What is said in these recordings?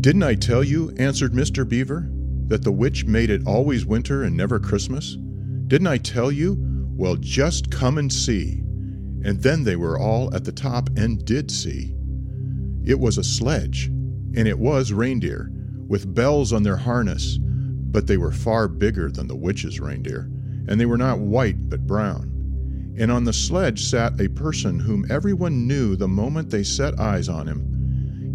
Didn't I tell you, answered Mr. Beaver, that the witch made it always winter and never Christmas? Didn't I tell you? Well, just come and see. And then they were all at the top and did see. It was a sledge, and it was reindeer, with bells on their harness, but they were far bigger than the witch's reindeer, and they were not white but brown. And on the sledge sat a person whom everyone knew the moment they set eyes on him.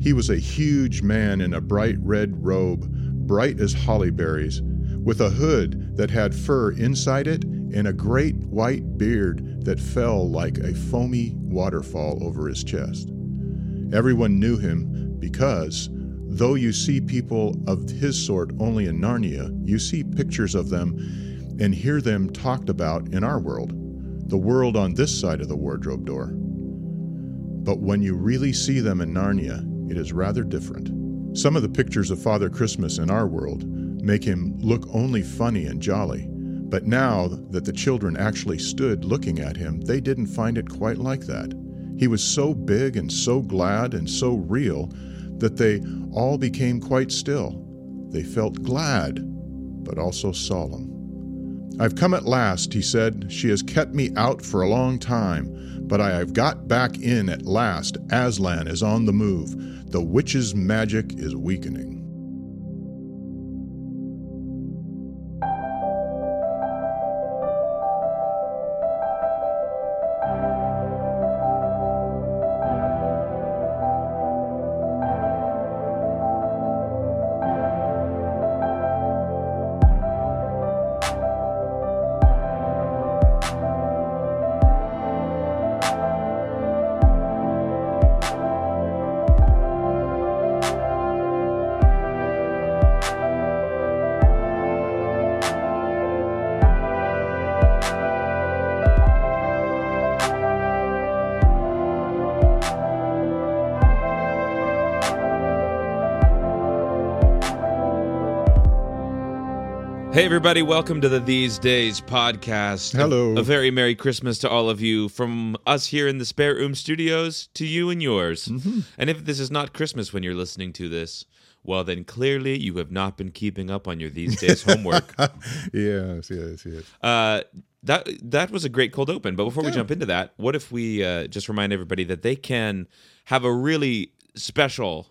He was a huge man in a bright red robe, bright as holly berries, with a hood that had fur inside it and a great white beard that fell like a foamy waterfall over his chest. Everyone knew him because, though you see people of his sort only in Narnia, you see pictures of them and hear them talked about in our world, the world on this side of the wardrobe door. But when you really see them in Narnia, it is rather different. Some of the pictures of Father Christmas in our world make him look only funny and jolly. But now that the children actually stood looking at him, they didn't find it quite like that. He was so big and so glad and so real that they all became quite still. They felt glad, but also solemn. I've come at last, he said. She has kept me out for a long time, but I have got back in at last. Aslan is on the move. The witch's magic is weakening. Hey, everybody, welcome to the These Days podcast. Hello. A, a very Merry Christmas to all of you from us here in the Spare Oom Studios to you and yours. Mm-hmm. And if this is not Christmas when you're listening to this, well, then clearly you have not been keeping up on your These Days homework. yes, yes, yes. Uh, that that was a great cold open. But before we jump into that, what if we uh, just remind everybody that they can have a really special,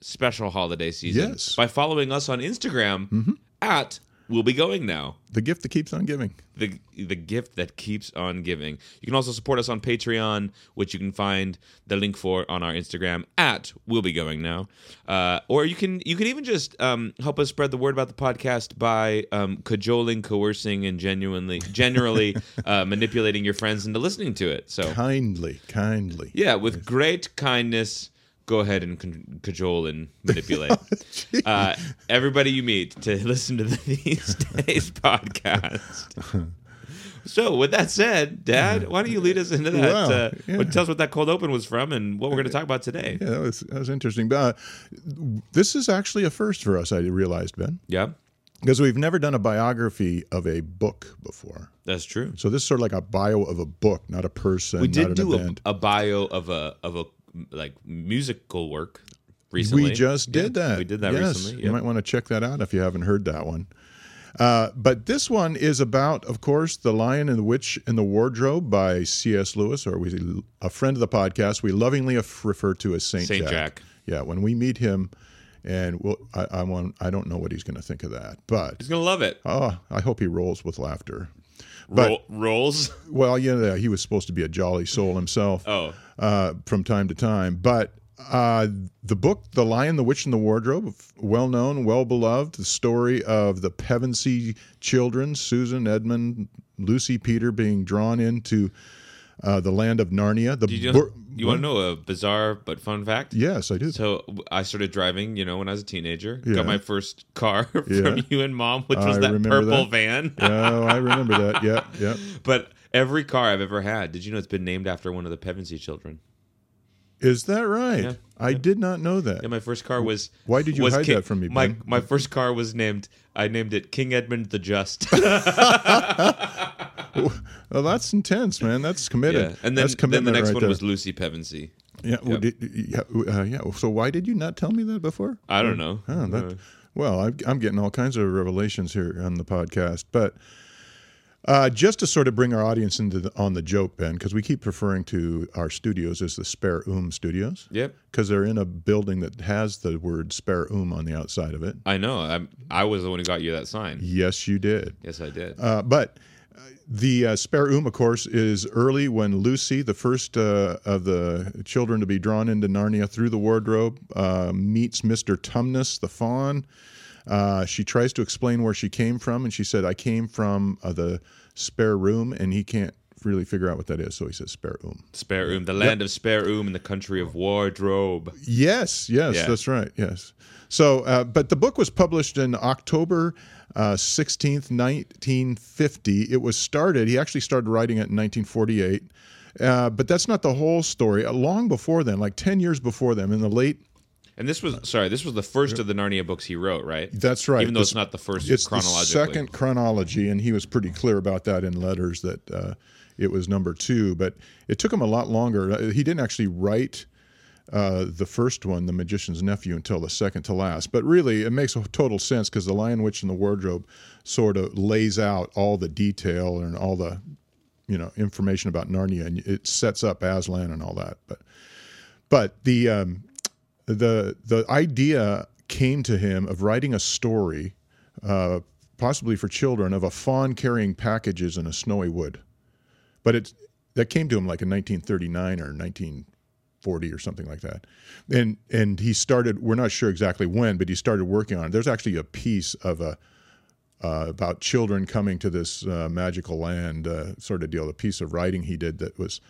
special holiday season Yes. Mm-hmm. by following us on Instagram at We'll Be Going Now. The gift that keeps on giving. the the gift that keeps on giving. You can also support us on Patreon, which you can find the link for on our Instagram at We'll Be Going Now, uh, or you can you can even just um, help us spread the word about the podcast by um, cajoling, coercing, and genuinely generally uh, manipulating your friends into listening to it. So Kindly, kindly. yeah, with great kindness. Go ahead and con- cajole and manipulate uh, everybody you meet to listen to the These Days podcast. So, with that said, Dad, why don't you lead us into that? Wow, uh, yeah. Tell us what that cold open was from and what we're going to talk about today. Yeah, that was, that was interesting. But, uh, this is actually a first for us, I realized, Ben, Yeah, because we've never done a biography of a book before. that's true. So this is sort of like a bio of a book, not a person, We not did an do a, a bio of a of a like musical work recently. We just Yeah, did that. We did that yes, recently. You might want to check that out if you haven't heard that one. Uh, but this one is about, of course, The Lion and the Witch in the Wardrobe by C.S. Lewis, or we, a friend of the podcast we lovingly refer to as Saint, Saint Jack. Jack. Yeah, when we meet him, and we'll, I, I want, I don't know what he's going to think of that, but He's gonna love it. oh, I hope he rolls with laughter. But- rolls. Well, yeah, he was supposed to be a jolly soul himself Oh, uh, from time to time. But uh, the book, The Lion, the Witch, and the Wardrobe, well known, well beloved, the story of the Pevensie children, Susan, Edmund, Lucy, Peter, being drawn into uh, the land of Narnia. The you, bur- you want to know a bizarre but fun fact? Yes, I do. So I started driving, you know, when I was a teenager. Yeah. Got my first car from Yeah. you and mom, which was I that purple that. van. oh, I remember that. Yeah, yeah. But every car I've ever had, did you know it's been named after one of the Pevensie children? Is that right? Yeah, I did not know that. Yeah, my first car was. Why did you hide King- that from me, My Ben? my first car was named. I named it King Edmund the Just. Well, that's intense, man. That's committed. yeah, and then, that's then the next right one there. was Lucy Pevensie. Yeah, well, did, yeah, uh, yeah. So why did you not tell me that before? I don't know. Oh, that, well, I'm, I'm getting all kinds of revelations here on the podcast, but uh, just to sort of bring our audience into the, on the joke, Ben, because we keep referring to our studios as the Spare Oom Studios, Yep. because they're in a building that has the word Spare Oom on the outside of it. I know. I I was the one who got you that sign. Yes, you did. Yes, I did. Uh, but the uh, Spare Oom, of course, is early when Lucy, the first uh, of the children to be drawn into Narnia through the wardrobe, uh, meets Mr. Tumnus, the faun. Uh, she tries to explain where she came from, and she said, I came from uh, the spare room, and he can't really figure out what that is, so he says Spare Oom. Spare Oom, the land of Spare Oom in the country of wardrobe. Yes, yes, Yeah. that's right. Yes. So, uh, but the book was published in October uh, 16th, 1950. It was started, he actually started writing it in 1948. Uh, but that's not the whole story. Uh, long before then, like 10 years before them, in the late, And this was sorry, this was the first of the Narnia books he wrote, right? that's right. Even though This- it's not the first it's the second chronology, and he was pretty clear about that in letters that uh, it was number two. But it took him a lot longer. Uh, He didn't actually write uh, the first one, The Magician's Nephew, until the second to last. But really, it makes total sense because The Lion, Witch, and the Wardrobe sort of lays out all the detail and all the you know information about Narnia, and it sets up Aslan and all that. But but the um, the the idea came to him of writing a story, uh, possibly for children, of a faun carrying packages in a snowy wood. But it that came to him like in 1939 or 1940 or something like that, and and he started. We're not sure exactly when, but he started working on it. There's actually a piece of a uh, about children coming to this uh, magical land uh, sort of deal. A piece of writing he did that was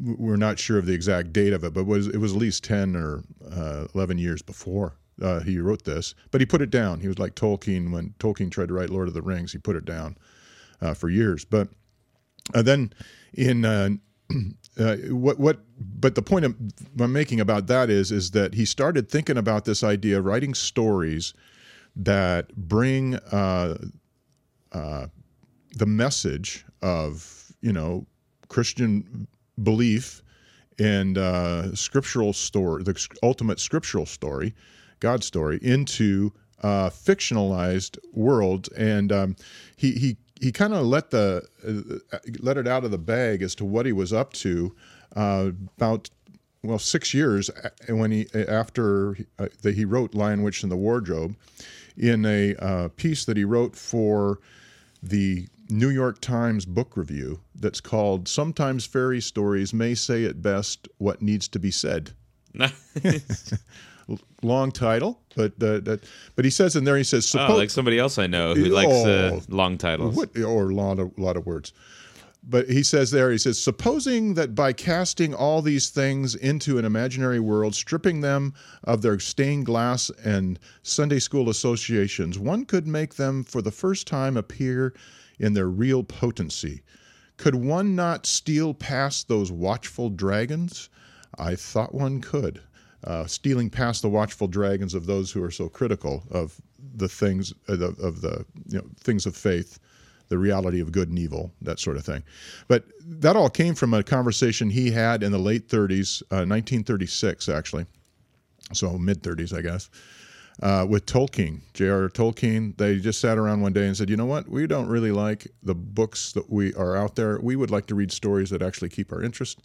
we're not sure of the exact date of it, but was it was at least ten or uh, eleven years before uh, he wrote this. But he put it down. He was like Tolkien when Tolkien tried to write Lord of the Rings. He put it down uh, for years. But uh, then in uh, uh, what what but the point I'm, I'm making about that is is that he started thinking about this idea of writing stories that bring uh, the message of you know Christian belief and uh, scriptural story, the ultimate scriptural story, God's story, into uh, fictionalized world, and um, he he he kind of let the uh, let it out of the bag as to what he was up to uh, about well six years a- when he after uh, that he wrote Lion Witch in the Wardrobe in a uh, piece that he wrote for the New York Times book review that's called Sometimes Fairy Stories May Say It Best What Needs to Be Said. Long title, but uh, that, but he says in there, he says, oh, suppose, like somebody else I know who likes uh, Oh. long titles. what, or a lot of, lot of words. But he says there, he says, supposing that by casting all these things into an imaginary world, stripping them of their stained glass and Sunday school associations, one could make them for the first time appear in their real potency. Could one not steal past those watchful dragons? I thought one could. Uh, stealing past the watchful dragons of those who are so critical of the things of the, of the you know, things of faith, the reality of good and evil, that sort of thing. But that all came from a conversation he had in the late 30s, uh, 1936 actually, so mid 30s, I guess, uh, with Tolkien, J.R.R. Tolkien. They just sat around one day and said, you know what? We don't really like the books that we are out there. We would like to read stories that actually keep our interest.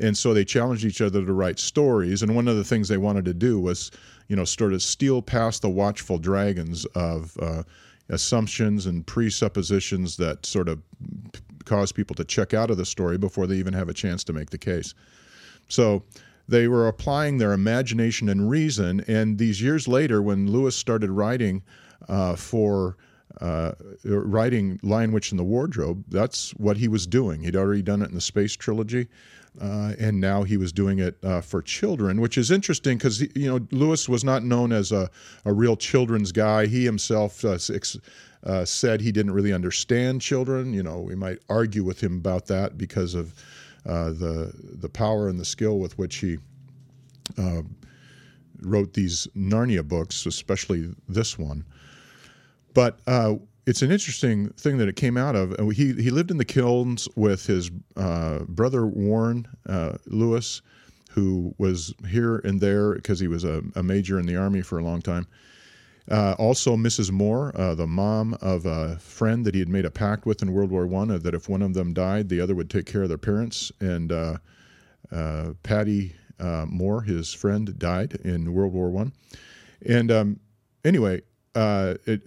And so they challenged each other to write stories. And one of the things they wanted to do was, you know, sort of steal past the watchful dragons of uh, assumptions and presuppositions that sort of cause people to check out of the story before they even have a chance to make the case. So they were applying their imagination and reason. And these years later, when Lewis started writing uh, for uh, writing Lion Witch and the Wardrobe, that's what he was doing. He'd already done it in the Space Trilogy. Uh, and now he was doing it uh, for children, which is interesting because you know Lewis was not known as a, a real children's guy. He himself uh, ex- uh, said he didn't really understand children. You know, we might argue with him about that because of uh, the the power and the skill with which he uh, wrote these Narnia books, especially this one. But uh, it's an interesting thing that it came out of. He he lived in the kilns with his uh, brother Warren uh, Lewis, who was here and there because he was a, a major in the army for a long time. Uh, also, Mrs. Moore, uh, the mom of a friend that he had made a pact with in World War One, uh, that if one of them died, the other would take care of their parents. And uh, Paddy Moore, his friend, died in World War One. And um, anyway, it-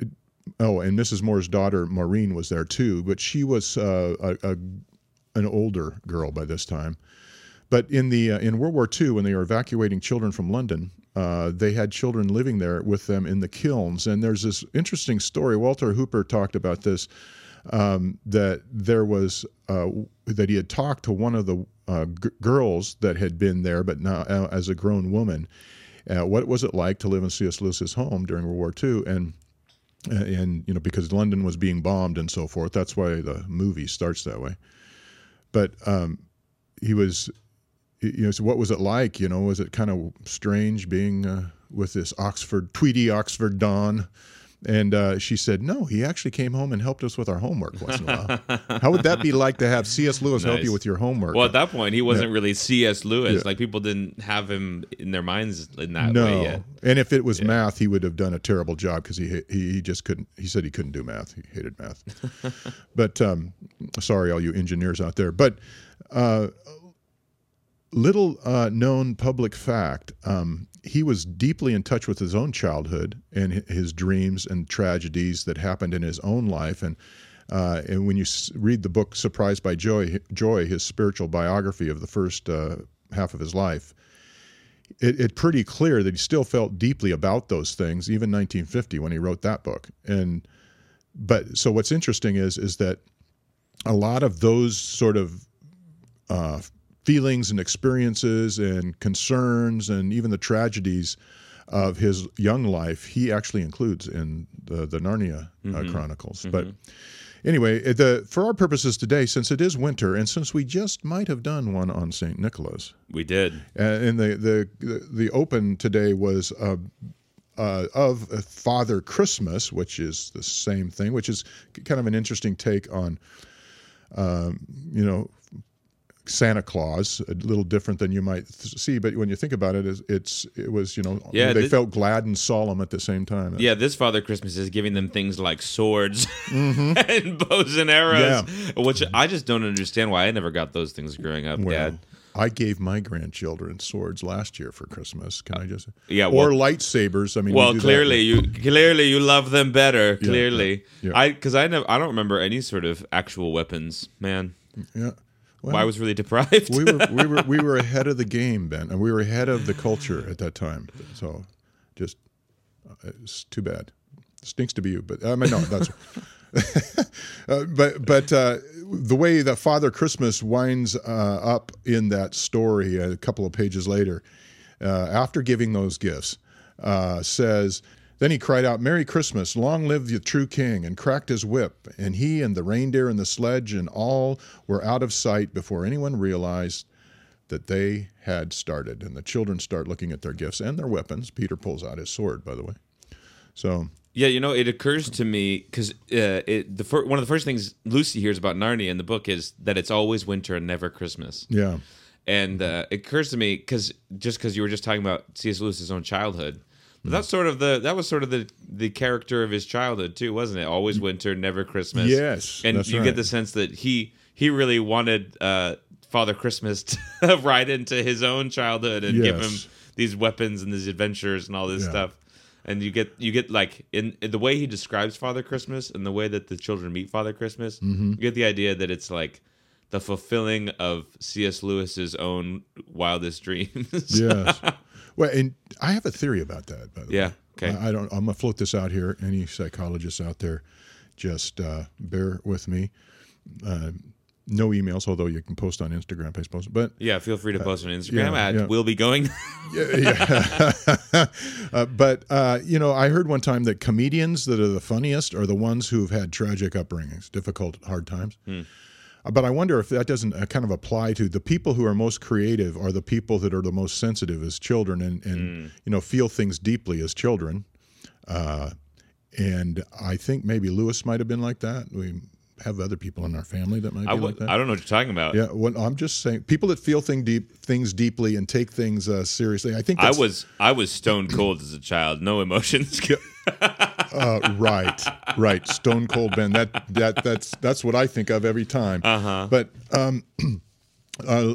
oh, and Mrs. Moore's daughter Maureen was there too, but she was uh, a, a an older girl by this time. But in the uh, in World War II, when they were evacuating children from London, uh, they had children living there with them in the kilns. And there's this interesting story. Walter Hooper talked about this. Um, that there was uh, that he had talked to one of the uh, g- girls that had been there, but now uh, as a grown woman. What was it like to live in C.S. Lewis's home during World War II? And and you know because London was being bombed and so forth. That's why the movie starts that way. But um, he was, you know, so what was it like? You know, was it kind of strange being uh, with this Oxford Tweedy Oxford Don? And uh, she said, no, he actually came home and helped us with our homework once in a while. How would that be like to have C.S. Lewis help you with your homework? Well, at that point, he wasn't really C.S. Lewis. Yeah. Like people didn't have him in their minds in that no, way yet. and if it was math, he would have done a terrible job because he, he he just couldn't. He said he couldn't do math. He hated math. but um, sorry, all you engineers out there. But uh, little uh, known public fact: um, he was deeply in touch with his own childhood and his dreams and tragedies that happened in his own life. And uh, and when you read the book "Surprised by Joy," Joy, his spiritual biography of the first uh, half of his life, it's it pretty clear that he still felt deeply about those things, even 1950 when he wrote that book. And but so what's interesting is is that a lot of those sort of uh, feelings and experiences and concerns and even the tragedies of his young life he actually includes in the, the Narnia uh, Chronicles. But anyway, the for our purposes today, since it is winter and since we just might have done one on Saint Nicholas, We did. uh, and the, the the the open today was uh, uh, of Father Christmas, which is the same thing, which is kind of an interesting take on, um, you know, Santa Claus, a little different than you might th- see. But when you think about it, it's, it's it was you know Yeah, they felt glad and solemn at the same time. Yeah, this Father Christmas is giving them things like swords mm-hmm. and bows and arrows, which I just don't understand why I never got those things growing up, Well, Dad. I gave my grandchildren swords last year for Christmas. Can I just? Uh, yeah, Or lightsabers. I mean, we Well, clearly you clearly you love them better. Clearly, yeah, yeah. I because I never I don't remember any sort of actual weapons, man. Yeah. Well, I was really deprived. we were we were we were ahead of the game, Ben, and we were ahead of the culture at that time. So, just uh, it's too bad. stinks to be you, but I mean, no, that's. uh, but but uh, the way that Father Christmas winds uh, up in that story a couple of pages later, uh, after giving those gifts, uh, says. Then he cried out, Merry Christmas, long live the true king, and cracked his whip. And he and the reindeer and the sledge and all were out of sight before anyone realized that they had started. And the children start looking at their gifts and their weapons. Peter pulls out his sword, by the way. So, Yeah, you know, it occurs to me because uh, the fir- one of the first things Lucy hears about Narnia in the book is that it's always winter and never Christmas. yeah. And uh, it occurs to me because just because you were just talking about C.S. Lewis's own childhood, but that's sort of the that was sort of the the character of his childhood too, wasn't it? Always winter, never Christmas. Yes, and you right. get the sense that he he really wanted uh, Father Christmas to ride into his own childhood and give him these weapons and these adventures and all this Yeah. stuff. And you get you get like in, in the way he describes Father Christmas and the way that the children meet Father Christmas, Mm-hmm. you get the idea that it's like the fulfilling of C.S. Lewis's own wildest dreams. Yes. well, and I have a theory about that, by the Yeah, way. okay. I I don't, I'm to float this out here. Any psychologists out there, just uh, bear with me. Uh, no emails, although you can post on Instagram, I suppose. But yeah, feel free to post on Instagram yeah, at yeah. We'll Be Going. yeah. uh, but uh, you know, I heard one time that comedians that are the funniest are the ones who've had tragic upbringings, difficult, hard times. Uh, But I wonder if that doesn't uh, kind of apply to the people who are most creative are the people that are the most sensitive as children and, and you know feel things deeply as children. Uh, and I think maybe Lewis might have been like that. We have other people in our family that might be I, like that. I don't know what you're talking about. yeah, well, I'm just saying, people that feel thing deep, things deeply and take things uh, seriously. I think I was I was stone cold as a child, no emotions. uh, right, right. Stone Cold Ben. That that that's that's what I think of every time. Uh-huh. But um, uh,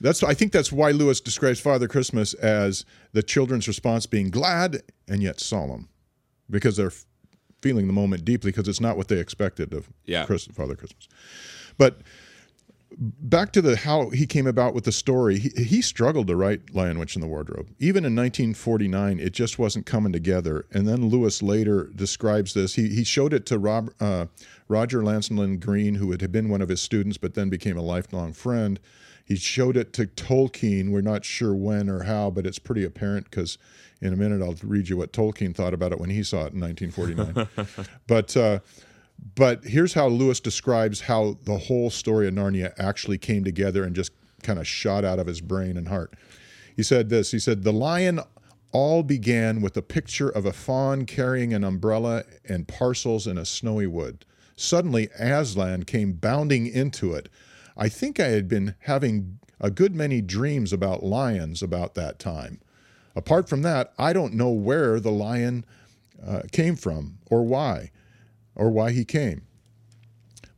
that's I think that's why Lewis describes Father Christmas as the children's response being glad and yet solemn, because they're feeling the moment deeply because it's not what they expected of Yeah. Chris, Father Christmas. But back to the how he came about with the story. He, he struggled to write Lion Witch in the Wardrobe. Even in 1949, it just wasn't coming together. And then Lewis later describes this. He he showed it to Rob, uh, Roger Lancelyn Green, who had been one of his students, but then became a lifelong friend. He showed it to Tolkien. We're not sure when or how, but it's pretty apparent because in a minute I'll read you what Tolkien thought about it when he saw it in 1949. but uh, but here's how Lewis describes how the whole story of Narnia actually came together and just kind of shot out of his brain and heart. He said this He said, The lion all began with a picture of a faun carrying an umbrella and parcels in a snowy wood. Suddenly, Aslan came bounding into it. I think I had been having a good many dreams about lions about that time. Apart from that, I don't know where the lion uh, came from or why or why he came.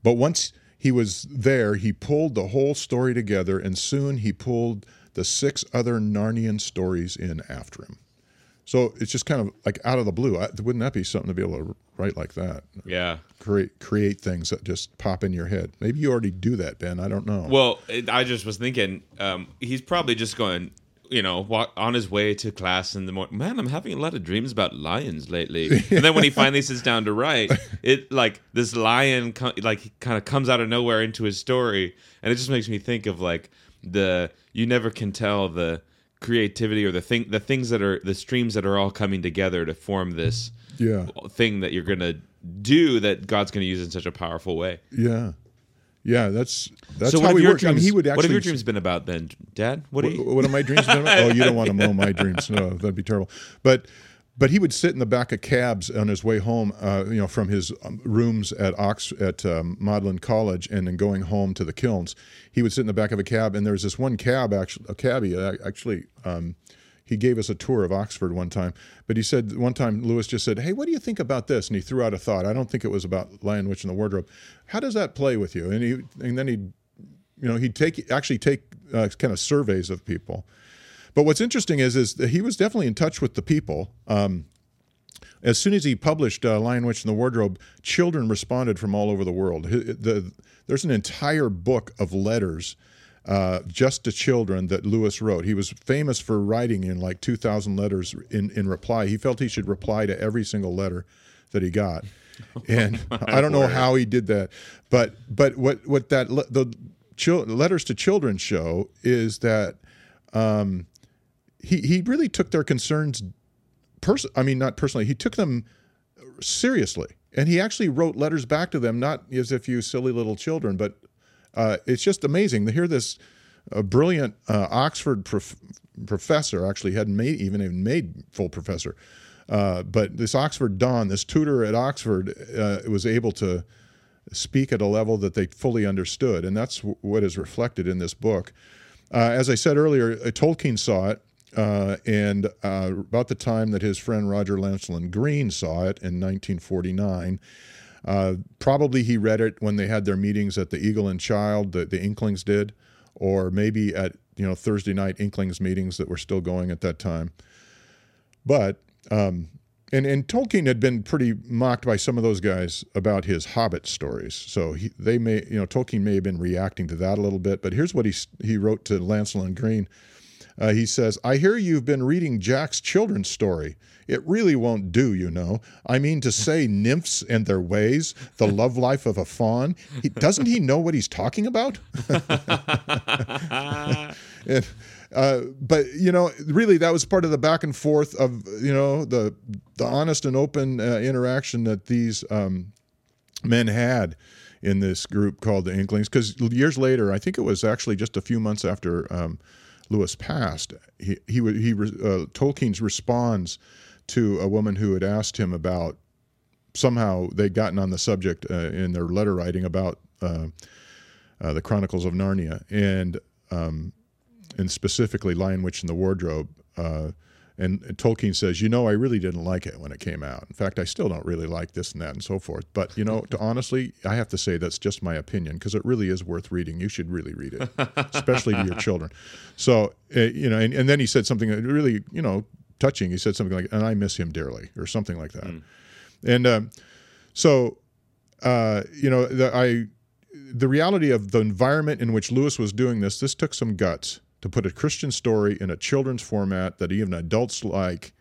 But once he was there, he pulled the whole story together, and soon he pulled the six other Narnian stories in after him. So it's just kind of like out of the blue. I, wouldn't that be something to be able to write like that? yeah. Create create things that just pop in your head. Maybe you already do that, Ben. I don't know. Well, I just was thinking, um, he's probably just going, you know, walk on his way to class in the morning. Man, I'm having a lot of dreams about lions lately. and then when he finally sits down to write, it like this lion, like kind of comes out of nowhere into his story, and it just makes me think of like the you never can tell the creativity or the thing, the things that are the streams that are all coming together to form this yeah, thing that you're gonna do that God's gonna use in such a powerful way. yeah, yeah. That's that's so how what have he your works. I mean, dreams? he would what have your dreams been about then, Dad? What What, you? what are my dreams? been about? Oh, you don't want to mow my dreams. No, that'd be terrible. But but he would sit in the back of cabs on his way home, uh, you know, from his um, rooms at Ox at um, Magdalen College, and then going home to the kilns. He would sit in the back of a cab, and there was this one cab, actually, a cabbie, actually. Um, he gave us a tour of Oxford one time, but he said one time Lewis just said, "Hey, what do you think about this?" And he threw out a thought. I don't think it was about Lion Witch in the Wardrobe. How does that play with you? And he and then he you know he'd take actually take uh, kind of surveys of people but what's interesting is is that he was definitely in touch with the people um, as soon as he published uh, lion witch in the wardrobe children responded from all over the world Hi- the, there's an entire book of letters uh, just to children that Lewis wrote. He was famous for writing in like 2,000 letters in, in reply. He felt he should reply to every single letter that he got. And I don't know how he did that, but but what what that le- the chil- letters to children show is that um, he he really took their concerns pers- I mean not personally he took them seriously and he actually wrote letters back to them not as if you silly little children but uh, it's just amazing. To hear this uh, brilliant uh, Oxford prof- professor actually hadn't made even even made full professor. Uh, but this Oxford Don this tutor at Oxford uh, was able to speak at a level that they fully understood. And that's w- what is reflected in this book. Uh, as I said earlier, uh, Tolkien saw it, and about the time that his friend Roger Lancelyn Green saw it in 1949, uh, probably he read it when they had their meetings at the Eagle and Child, the, the Inklings did, or maybe at you know Thursday night Inklings meetings that were still going at that time. But um, and and Tolkien had been pretty mocked by some of those guys about his Hobbit stories. So he, they may you know Tolkien may have been reacting to that a little bit. But here's what he he wrote to Lancelyn Green. Uh, he says, "I hear you've been reading Jack's children's story. It really won't do, you know. I mean to say, nymphs and their ways, the love life of a faun, He, doesn't he know what he's talking about?" And, uh, but you know, really, that was part of the back and forth of you know the the honest and open uh, interaction that these um, men had in this group called the Inklings. Because years later, I think it was actually just a few months after um, Lewis passed, he he he uh, Tolkien's responds to a woman who had asked him about somehow they'd gotten on the subject uh, in their letter writing about uh, uh, the Chronicles of Narnia and um, and specifically Lion Witch and the Wardrobe. And, and Tolkien says, you know, I really didn't like it when it came out. In fact, I still don't really like this and that and so forth. But you know, to honestly, I have to say that's just my opinion because it really is worth reading. You should really read it, especially to your children. So uh, you know, and, and then he said something that really, you know, touching. He said something like, "And I miss him dearly," or something like that. Mm. And um, so, uh, you know, the, I the reality of the environment in which Lewis was doing this, this took some guts to put a Christian story in a children's format that even adults like.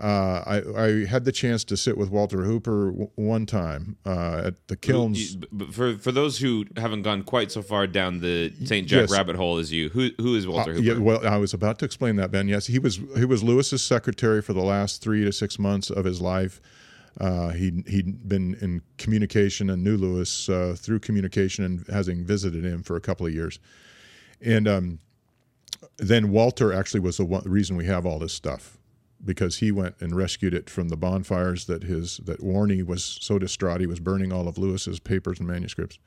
Uh, I, I had the chance to sit with Walter Hooper w- one time uh, at the Kilns. Who- for for those who haven't gone quite so far down the St. Jack Yes. rabbit hole as you, who who is Walter Uh, Hooper? yeah, well, I was about to explain that, Ben. Yes, he was he was Lewis's secretary for the last three to six months of his life. Uh, he he'd been in communication and knew Lewis uh, through communication and having visited him for a couple of years, and um, then Walter actually was the one, reason we have all this stuff because he went and rescued it from the bonfires that his that Warnie was so distraught he was burning all of Lewis's papers and manuscripts.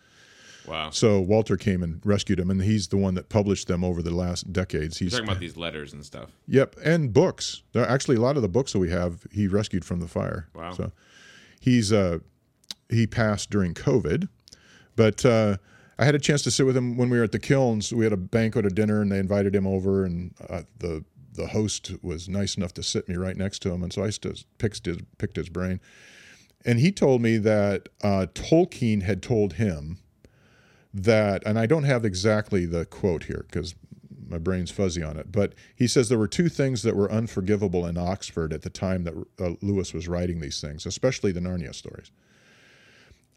wow. So Walter came and rescued him, and he's the one that published them over the last decades. He's You're talking about these letters and stuff. Yep, and books. There are actually a lot of the books that we have he rescued from the fire. Wow. So he's uh he passed during COVID, but uh, I had a chance to sit with him when we were at the Kilns. We had a banquet, a dinner, and they invited him over, and uh, the the host was nice enough to sit me right next to him, and so I just picked his picked his brain, and he told me that uh, Tolkien had told him that, and I don't have exactly the quote here because my brain's fuzzy on it, but he says there were two things that were unforgivable in Oxford at the time that uh, Lewis was writing these things, especially the Narnia stories.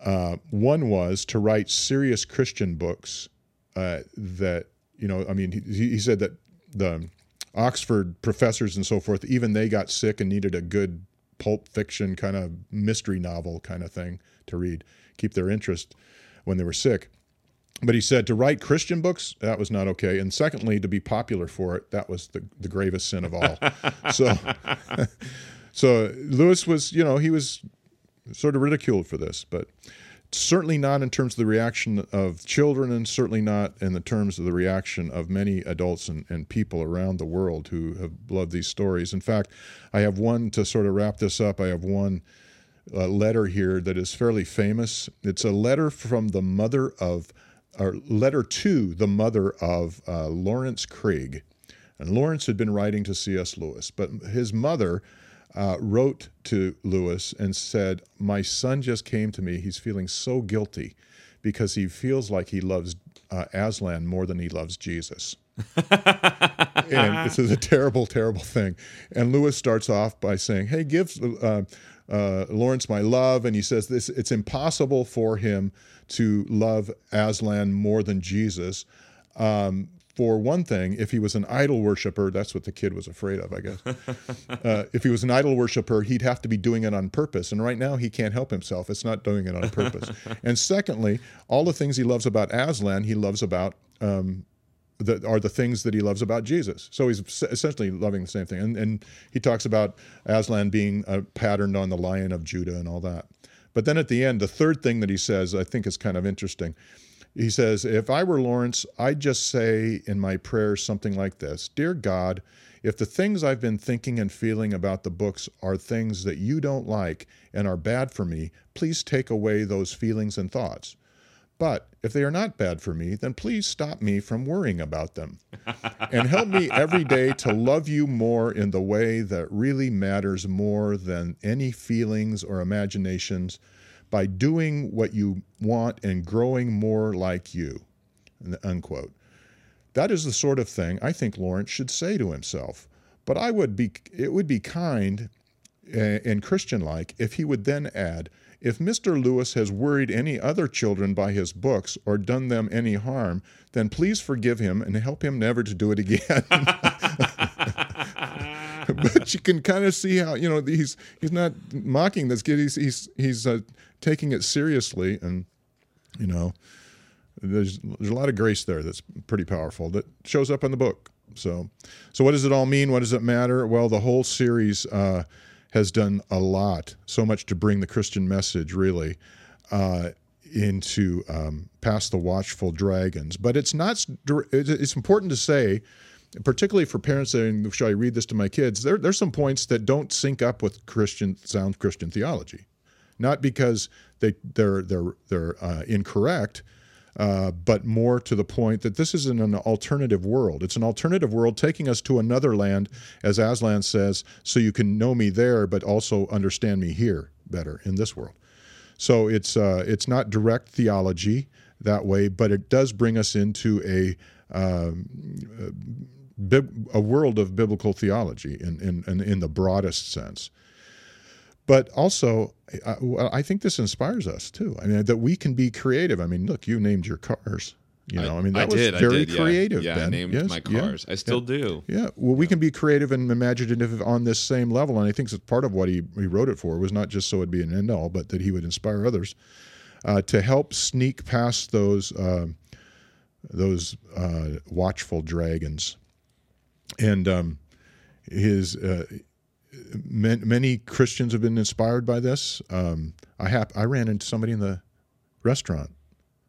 Uh, one was to write serious Christian books uh, that, you know, I mean, he, he said that the Oxford professors and so forth, even they got sick and needed a good pulp fiction kind of mystery novel kind of thing to read, keep their interest when they were sick. But he said to write Christian books, that was not okay. And secondly, to be popular for it, that was the, the gravest sin of all. so, so Lewis was, you know, he was sort of ridiculed for this, but certainly not in terms of the reaction of children, and certainly not in the terms of the reaction of many adults and, and people around the world who have loved these stories. In fact, I have one to sort of wrap this up. I have one uh, letter here that is fairly famous. It's a letter from the mother of, or letter to the mother of uh, Lawrence Craig. And Lawrence had been writing to C.S. Lewis, but his mother uh, wrote to Lewis and said, My son just came to me. He's feeling so guilty because he feels like he loves uh, Aslan more than he loves Jesus. and this is a terrible, terrible thing. And Lewis starts off by saying, Hey, give uh, uh, Lawrence my love. And he says this it's impossible for him to love Aslan more than Jesus. Um, for one thing, if he was an idol worshiper, that's what the kid was afraid of, I guess. uh, if he was an idol worshiper, he'd have to be doing it on purpose. And right now, he can't help himself. It's not doing it on purpose. and secondly, all the things he loves about Aslan, he loves about. Um, that are the things that he loves about Jesus. So he's essentially loving the same thing. And, and he talks about Aslan being uh, patterned on the Lion of Judah and all that. But then at the end, the third thing that he says, I think is kind of interesting. He says, If I were Lawrence, I'd just say in my prayers something like this Dear God, if the things I've been thinking and feeling about the books are things that you don't like and are bad for me, please take away those feelings and thoughts. But if they are not bad for me, then please stop me from worrying about them. and help me every day to love you more in the way that really matters more than any feelings or imaginations by doing what you want and growing more like you. Unquote. That is the sort of thing I think Lawrence should say to himself. But I would be it would be kind uh, and Christian like if he would then add, if Mr. Lewis has worried any other children by his books or done them any harm, then please forgive him and help him never to do it again. but you can kind of see how you know he's he's not mocking this kid. He's he's he's uh, taking it seriously, and you know there's there's a lot of grace there that's pretty powerful that shows up in the book. So so what does it all mean? What does it matter? Well, the whole series uh, has done a lot, so much to bring the Christian message really uh, into um, past the watchful dragons. But it's not. It's important to say, particularly for parents saying, "Shall I read this to my kids?" There, there's some points that don't sync up with Christian sound Christian theology, not because they they're they're they're uh, incorrect. Uh, but more to the point that this is in an alternative world. It's an alternative world taking us to another land, as Aslan says, so you can know me there, but also understand me here better in this world. So it's uh, it's not direct theology that way, but it does bring us into a um, a, a world of biblical theology in, in, in the broadest sense. But also, I, I think this inspires us too. I mean, that we can be creative. I mean, look, you named your cars. You know, I, mean, that was did, I very did, yeah. creative. Yeah, I named Yes, my yeah, cars. I still do. yeah, well, we can be creative and imaginative on this same level, and I think that's part of what he, he wrote it for was not just so it'd be an end all, but that he would inspire others uh, to help sneak past those um those uh, watchful dragons, and um, his uh, many Christians have been inspired by this. Um, I hap- I ran into somebody in the restaurant,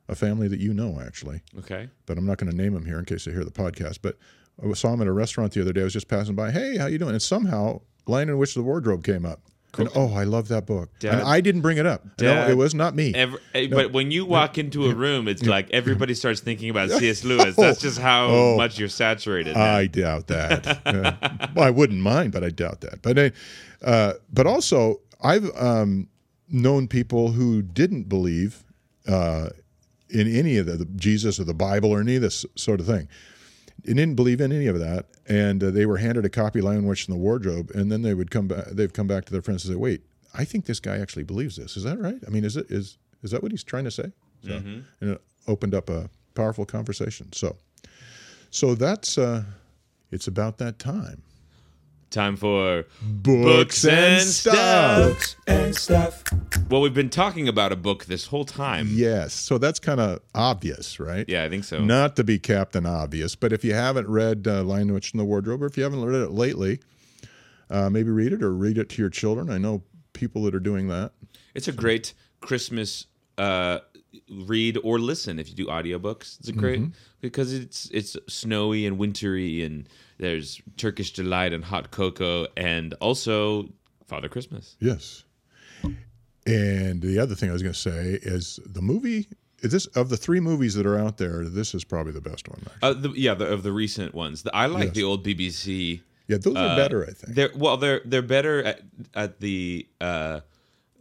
a family that you know actually Okay. but I'm not going to name them here in case they hear the podcast. But I saw him at a restaurant the other day. I was just passing by. Hey, how you doing? And somehow, Lion in Which the Wardrobe came up. And oh, I love that book. Dad- and I didn't bring it up. no, it was not me. Every, eh, But when you walk into a room, it's like everybody starts thinking about C.S. Lewis. That's just how Oh. much you're saturated. man. I doubt that. Yeah. well, I wouldn't mind, but I doubt that. But uh, but also, I've um, known people who didn't believe uh, in any of the, the Jesus or the Bible or any of this sort of thing. They didn't believe in any of that, and uh, they were handed a copy of Lion Witch in the Wardrobe, and then they would come back. They've come back to their friends and say, "Wait, I think this guy actually believes this. Is that right? I mean, is it is is that what he's trying to say?" So, and it opened up a powerful conversation. So, so that's uh, it's about that time. Time for Books and stuff. Books and stuff. Well, we've been talking about a book this whole time. Yes, so that's kind of obvious, right? Yeah, I think so. Not to be Captain Obvious, but if you haven't read uh, Lion Witch in the Wardrobe, or if you haven't read it lately, uh, maybe read it or read it to your children. I know people that are doing that. It's a great Christmas uh, read or listen if you do audiobooks. It's a great Mm-hmm. because it's it's snowy and wintry and there's Turkish delight and hot cocoa and also Father Christmas. Yes. And the other thing I was going to say is the movie. Is this of the three movies that are out there? This is probably the best one. Uh, the, yeah, the, of the recent ones. The, I like Yes. the old BBC. Yeah, those are better. I think. They're well, they're they're better at at the uh,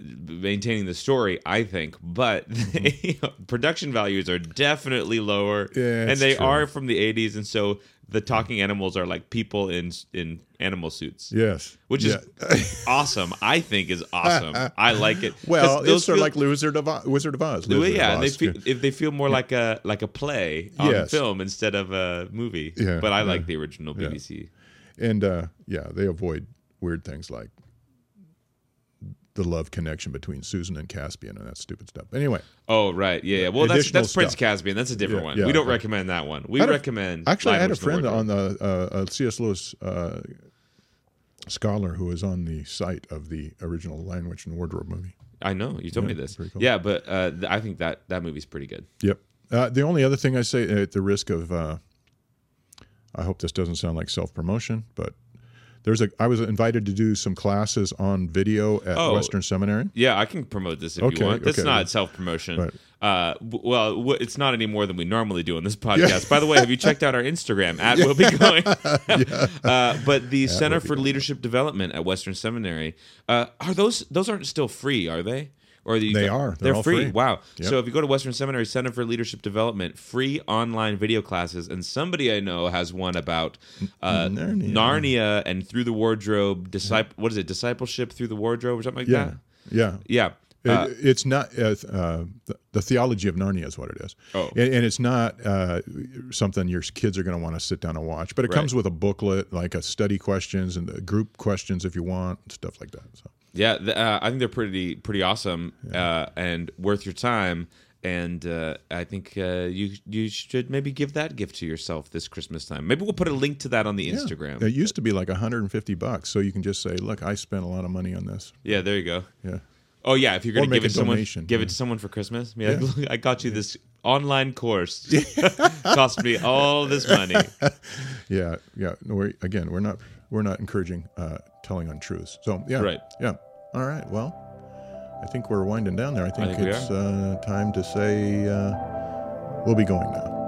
maintaining the story, I think, but production values are definitely lower, Mm-hmm. Yeah, and they true. are from the '80s, and so the talking animals are like people in in animal suits. Yes. Which Yeah. is awesome. I think is awesome. I like it. well, those are feel- like Wizard of Oz. Wizard of Oz. Lizard of yeah, they feel, if they feel more like a like a play on Yes. film instead of a movie. Yeah, but I yeah. like the original BBC. and uh, yeah, they avoid weird things like the love connection between Susan and Caspian and that stupid stuff. Anyway, Oh right, yeah. yeah. Well, that's that's Prince stuff. Caspian. That's a different Yeah, one. yeah, we don't okay. recommend that one. We had a- recommend. actually, I had a friend on the uh, uh, C.S. Lewis uh, scholar who was on the site of the original Lion Witch and Wardrobe movie. I know you told me this. cool. Yeah, but uh, th- I think that that movie's pretty good. Yep. Uh, the only other thing I say, at the risk of, uh, I hope this doesn't sound like self promotion, but there's a. I was invited to do some classes on video at Oh. Western Seminary. Yeah, I can promote this if Okay, you want. That's okay. not self promotion. Right. Uh, well, w- it's not any more than we normally do on this podcast. By the way, have you checked out our Instagram at Will Be Going? uh, but the Center Will for Leadership Development at Western Seminary uh, are those those aren't still free, are they? Or the, They are. They're all free. free. Wow. Yep. So if you go to Western Seminary Center for Leadership Development, free online video classes, and somebody I know has one about uh, Narnia. Narnia. and through the wardrobe, disciple. What is it? Discipleship through the wardrobe or something like Yeah. that. Yeah. Yeah. It- Uh, it's not uh, uh, the, the theology of Narnia is what it is. Oh. and, and it's not uh, something your kids are going to want to sit down and watch. But it comes with a booklet, like a study questions and the group questions if you want, stuff like that. So Yeah, th- uh, I think they're pretty pretty awesome uh, and worth your time. and uh, I think uh, you you should maybe give that gift to yourself this Christmas time. Maybe we'll put a link to that on the Yeah. Instagram. It used to be like 150 bucks, so you can just say, "Look, I spent a lot of money on this." Yeah, there you go. Yeah. Oh yeah, if you're gonna give it someone, donation, give yeah. it to someone for Christmas. Yeah, I got you this online course. Cost me all this money. Yeah, yeah. No, we're, again, we're not we're not encouraging uh, telling untruths. So yeah, Right. Yeah. All right. Well, I think we're winding down there. I think, think it's uh, time to say uh, we'll be going now.